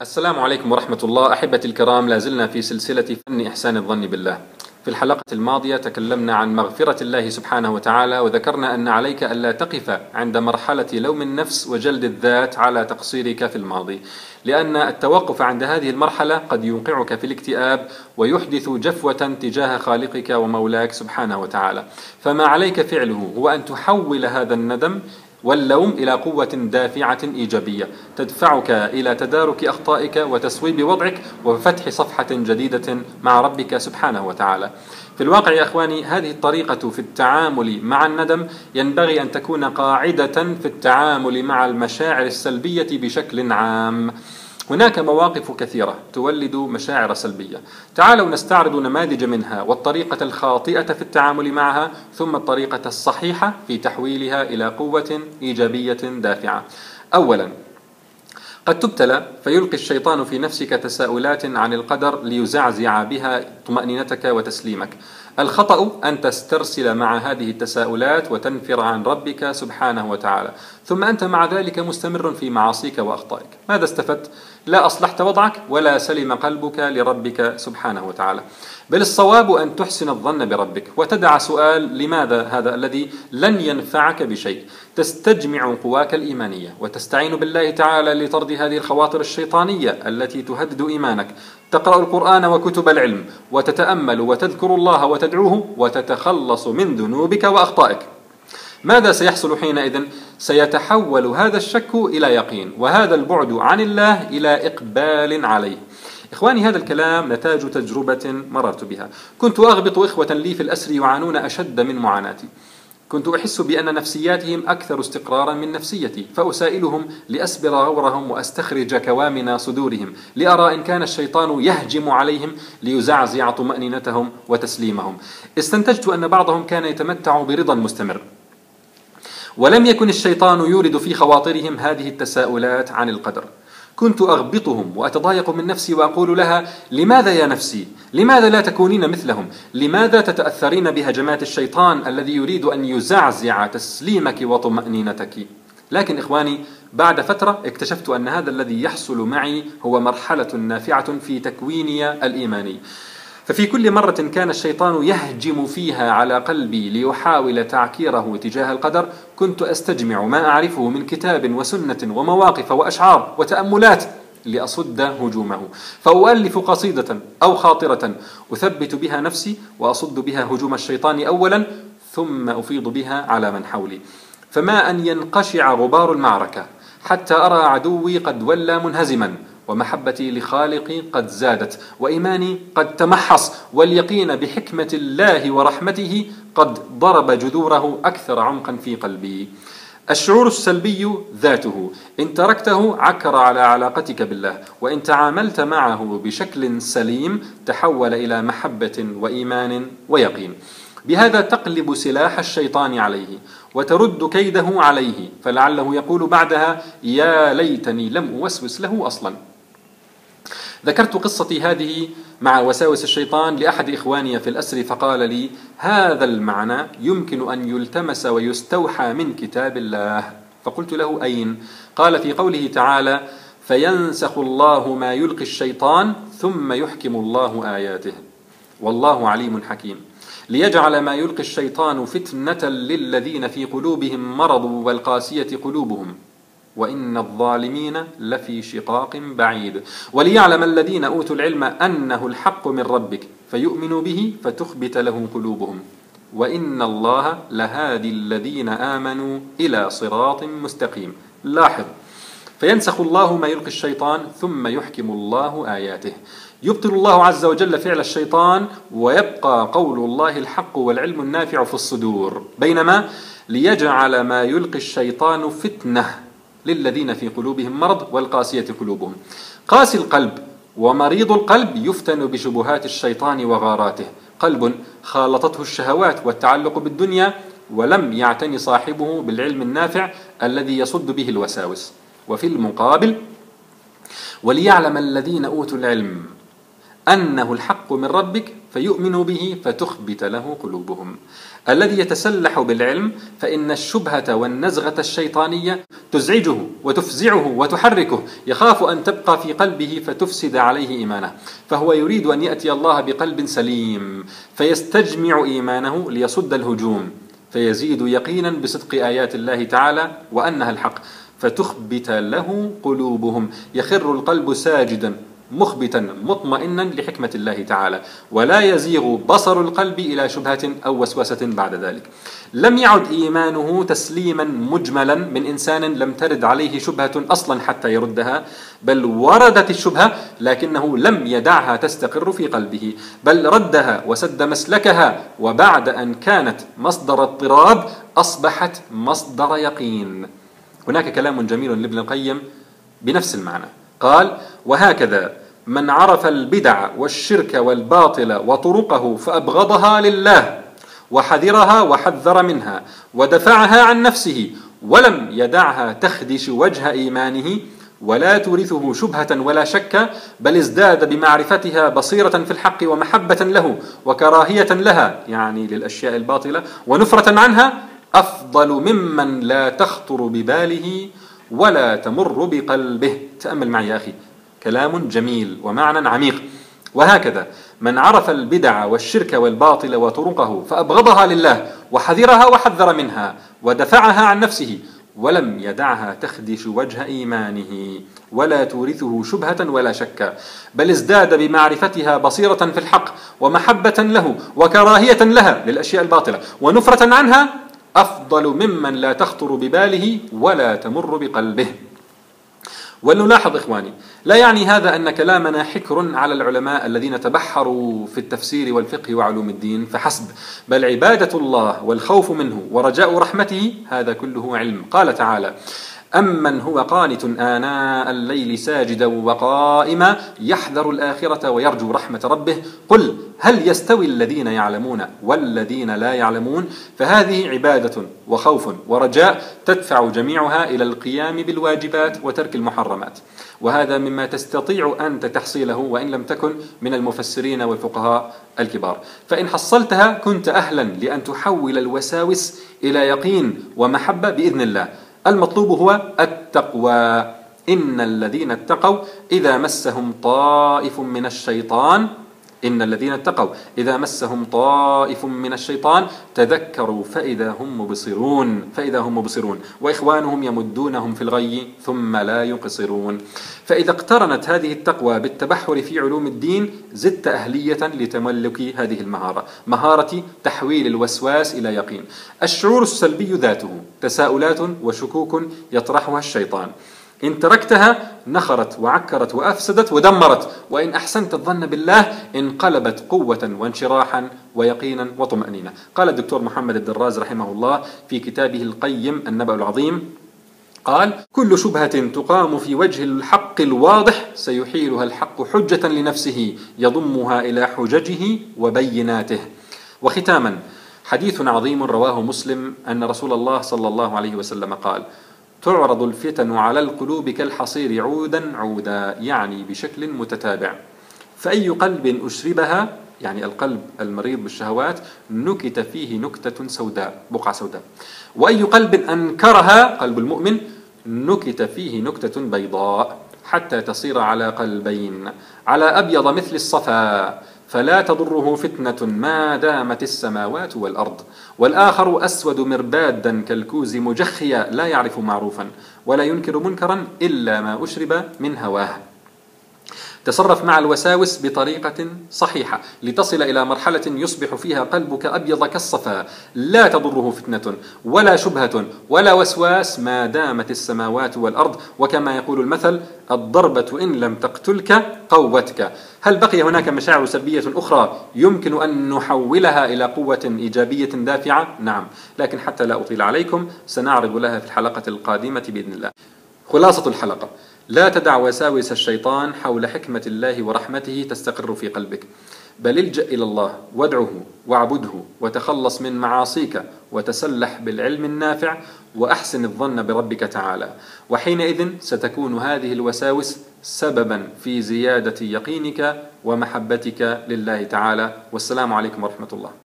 السلام عليكم ورحمة الله. أحبتي الكرام لا زلنا في سلسلة فن إحسان الظن بالله. في الحلقة الماضية تكلمنا عن مغفرة الله سبحانه وتعالى وذكرنا أن عليك ألا تقف عند مرحلة لوم النفس وجلد الذات على تقصيرك في الماضي. لأن التوقف عند هذه المرحلة قد يوقعك في الاكتئاب ويحدث جفوة تجاه خالقك ومولاك سبحانه وتعالى. فما عليك فعله هو أن تحول هذا الندم واللوم إلى قوة دافعة إيجابية تدفعك إلى تدارك أخطائك وتصويب وضعك وفتح صفحة جديدة مع ربك سبحانه وتعالى. في الواقع يا إخواني هذه الطريقة في التعامل مع الندم ينبغي أن تكون قاعدة في التعامل مع المشاعر السلبية بشكل عام. هناك مواقف كثيرة تولد مشاعر سلبية. تعالوا نستعرض نماذج منها والطريقة الخاطئة في التعامل معها ثم الطريقة الصحيحة في تحويلها إلى قوة إيجابية دافعة. أولا قد تبتلى فيلقي الشيطان في نفسك تساؤلات عن القدر ليزعزع بها طمأنينتك وتسليمك. الخطأ أن تسترسل مع هذه التساؤلات وتنفر عن ربك سبحانه وتعالى. ثم أنت مع ذلك مستمر في معاصيك وأخطائك. ماذا استفدت؟ لا أصلحت وضعك ولا سلم قلبك لربك سبحانه وتعالى. بل الصواب أن تحسن الظن بربك وتدع سؤال لماذا هذا الذي لن ينفعك بشيء؟ تستجمع قواك الإيمانية وتستعين بالله تعالى لطرد هذه الخواطر الشيطانية التي تهدد إيمانك. تقرأ القرآن وكتب العلم وتتأمل وتذكر الله وتدعوه وتتخلص من ذنوبك وأخطائك. ماذا سيحصل حينئذ؟ سيتحول هذا الشك إلى يقين وهذا البعد عن الله إلى إقبال عليه. إخواني هذا الكلام نتاج تجربة مررت بها. كنت أغبط إخوة لي في الأسر يعانون أشد من معاناتي. كنت أحس بأن نفسياتهم أكثر استقرارا من نفسيتي فأسائلهم لأسبر غورهم وأستخرج كوامن صدورهم لأرى إن كان الشيطان يهجم عليهم ليزعزع طمأنينتهم وتسليمهم. استنتجت أن بعضهم كان يتمتع برضا مستمر. ولم يكن الشيطان يورد في خواطرهم هذه التساؤلات عن القدر. كنت أغبطهم وأتضايق من نفسي وأقول لها لماذا يا نفسي؟ لماذا لا تكونين مثلهم؟ لماذا تتأثرين بهجمات الشيطان الذي يريد أن يزعزع تسليمك وطمأنينتك؟ لكن إخواني بعد فترة اكتشفت أن هذا الذي يحصل معي هو مرحلة نافعة في تكويني الإيماني. ففي كل مرة كان الشيطان يهجم فيها على قلبي ليحاول تعكيره تجاه القدر كنت أستجمع ما أعرفه من كتاب وسنة ومواقف وأشعار وتأملات لأصد هجومه. فأؤلف قصيدة أو خاطرة أثبت بها نفسي وأصد بها هجوم الشيطان أولا ثم أفيض بها على من حولي. فما أن ينقشع غبار المعركة حتى أرى عدوي قد ولى منهزما. ومحبتي لخالقي قد زادت وإيماني قد تمحص واليقين بحكمة الله ورحمته قد ضرب جذوره أكثر عمقا في قلبي. الشعور السلبي ذاته إن تركته عكر على علاقتك بالله وإن تعاملت معه بشكل سليم تحول إلى محبة وإيمان ويقين. بهذا تقلب سلاح الشيطان عليه وترد كيده عليه فلعله يقول بعدها يا ليتني لم أوسوس له أصلا. ذكرت قصتي هذه مع وساوس الشيطان لأحد إخواني في الأسر فقال لي هذا المعنى يمكن أن يلتمس ويستوحى من كتاب الله. فقلت له أين؟ قال في قوله تعالى فينسخ الله ما يلقي الشيطان ثم يحكم الله آياته. والله عليم حكيم. ليجعل ما يلقي الشيطان فتنة للذين في قلوبهم مرض والقاسية قلوبهم. وإن الظالمين لفي شقاق بعيد. وليعلم الذين أوتوا العلم أنه الحق من ربك فيؤمنوا به فتخبت له قلوبهم. وإن الله لهادي الذين آمنوا إلى صراط مستقيم. لاحظ. فينسخ الله ما يلقي الشيطان ثم يحكم الله آياته. يبطل الله عز وجل فعل الشيطان ويبقى قول الله الحق والعلم النافع في الصدور. بينما ليجعل ما يلقي الشيطان فتنة. للذين في قلوبهم مرض والقاسية قلوبهم. قاسي القلب ومريض القلب يفتن بشبهات الشيطان وغاراته. قلب خالطته الشهوات والتعلق بالدنيا ولم يعتني صاحبه بالعلم النافع الذي يصد به الوساوس. وفي المقابل وليعلم الذين أوتوا العلم أنه الحق من ربك فيؤمنوا به فتخبت له قلوبهم. الذي يتسلح بالعلم فإن الشبهة والنزغة الشيطانية تزعجه وتفزعه وتحركه. يخاف أن تبقى في قلبه فتفسد عليه إيمانه. فهو يريد أن يأتي الله بقلب سليم فيستجمع إيمانه ليصد الهجوم فيزيد يقينا بصدق آيات الله تعالى وأنها الحق فتخبت له قلوبهم. يخر القلب ساجدا. مخبتا مطمئنا لحكمة الله تعالى. ولا يزيغ بصر القلب إلى شبهة أو وسوسة بعد ذلك. لم يعد إيمانه تسليما مجملا من إنسان لم ترد عليه شبهة أصلا حتى يردها. بل وردت الشبهة لكنه لم يدعها تستقر في قلبه. بل ردها وسد مسلكها وبعد أن كانت مصدر اضطراب أصبحت مصدر يقين. هناك كلام جميل لابن القيم بنفس المعنى. قال وهكذا من عرف البدع والشرك والباطل وطرقه فأبغضها لله وحذرها وحذر منها ودفعها عن نفسه ولم يدعها تخدش وجه إيمانه ولا تورثه شبهة ولا شك بل ازداد بمعرفتها بصيرة في الحق ومحبة له وكراهية لها يعني للأشياء الباطلة ونفرة عنها أفضل ممن لا تخطر بباله ولا تمر بقلبه. تأمل معي يا أخي. كلام جميل ومعنى عميق. وهكذا من عرف البدع والشرك والباطل وطرقه فأبغضها لله وحذرها وحذر منها ودفعها عن نفسه ولم يدعها تخدش وجه إيمانه ولا تورثه شبهة ولا شكا بل ازداد بمعرفتها بصيرة في الحق ومحبة له وكراهية لها للأشياء الباطلة ونفرة عنها أفضل ممن لا تخطر بباله ولا تمر بقلبه. ولنلاحظ إخواني لا يعني هذا أن كلامنا حكر على العلماء الذين تبحروا في التفسير والفقه وعلوم الدين فحسب بل عبادة الله والخوف منه ورجاء رحمته هذا كله علم. قال تعالى أمن هو قانت آناء الليل ساجدا وقائما يحذر الآخرة ويرجو رحمة ربه قل هل يستوي الذين يعلمون والذين لا يعلمون فهذه عبادة وخوف ورجاء تدفع جميعها إلى القيام بالواجبات وترك المحرمات وهذا مما تستطيع أنت تحصيله وإن لم تكن من المفسرين والفقهاء الكبار فإن حصلتها كنت أهلا لأن تحول الوساوس إلى يقين ومحبة بإذن الله المطلوب هو التقوى. إن الذين اتقوا إذا مسهم طائف من الشيطان إن الذين اتقوا إذا مسهم طائف من الشيطان تذكروا فإذا هم مبصرون فإذا هم مبصرون. وإخوانهم يمدونهم في الغي ثم لا يقصرون. فإذا اقترنت هذه التقوى بالتبحر في علوم الدين زدت أهلية لتملك هذه المهارة. مهارة تحويل الوسواس إلى يقين. الشعور السلبي ذاته تساؤلات وشكوك يطرحها الشيطان. إن تركتها نخرت وعكرت وأفسدت ودمرت وإن أحسنت الظن بالله انقلبت قوة وانشراحا ويقينا وطمأنينة. قال الدكتور محمد الدراز رحمه الله في كتابه القيم النبأ العظيم قال كل شبهة تقام في وجه الحق الواضح سيحيلها الحق حجة لنفسه يضمها إلى حججه وبيناته. وختاما حديث عظيم رواه مسلم أن رسول الله صلى الله عليه وسلم قال تعرض الفتن على القلوب كالحصير عودا عودا يعني بشكل متتابع. فأي قلب أشربها يعني القلب المريض بالشهوات نكت فيه نكتة سوداء بقعة سوداء. وأي قلب أنكرها قلب المؤمن نكت فيه نكتة بيضاء حتى تصير على قلبين على أبيض مثل الصفا. فلا تضره فتنة ما دامت السماوات والأرض. والآخر أسود مربادا كالكوز مجخيا لا يعرف معروفا ولا ينكر منكرا إلا ما أشرب من هواه. تصرف مع الوساوس بطريقة صحيحة لتصل إلى مرحلة يصبح فيها قلبك أبيض كالصفا. لا تضره فتنة ولا شبهة ولا وسواس ما دامت السماوات والأرض. وكما يقول المثل الضربة إن لم تقتلك قوتك. هل بقي هناك مشاعر سلبية أخرى يمكن أن نحولها إلى قوة إيجابية دافعة؟ نعم لكن حتى لا أطيل عليكم سنعرض لها في الحلقة القادمة بإذن الله. خلاصة الحلقة. لا تدع وساوس الشيطان حول حكمة الله ورحمته تستقر في قلبك. بل الجأ إلى الله وادعه واعبده وتخلص من معاصيك وتسلح بالعلم النافع وأحسن الظن بربك تعالى. وحينئذ ستكون هذه الوساوس سببا في زيادة يقينك ومحبتك لله تعالى. والسلام عليكم ورحمة الله.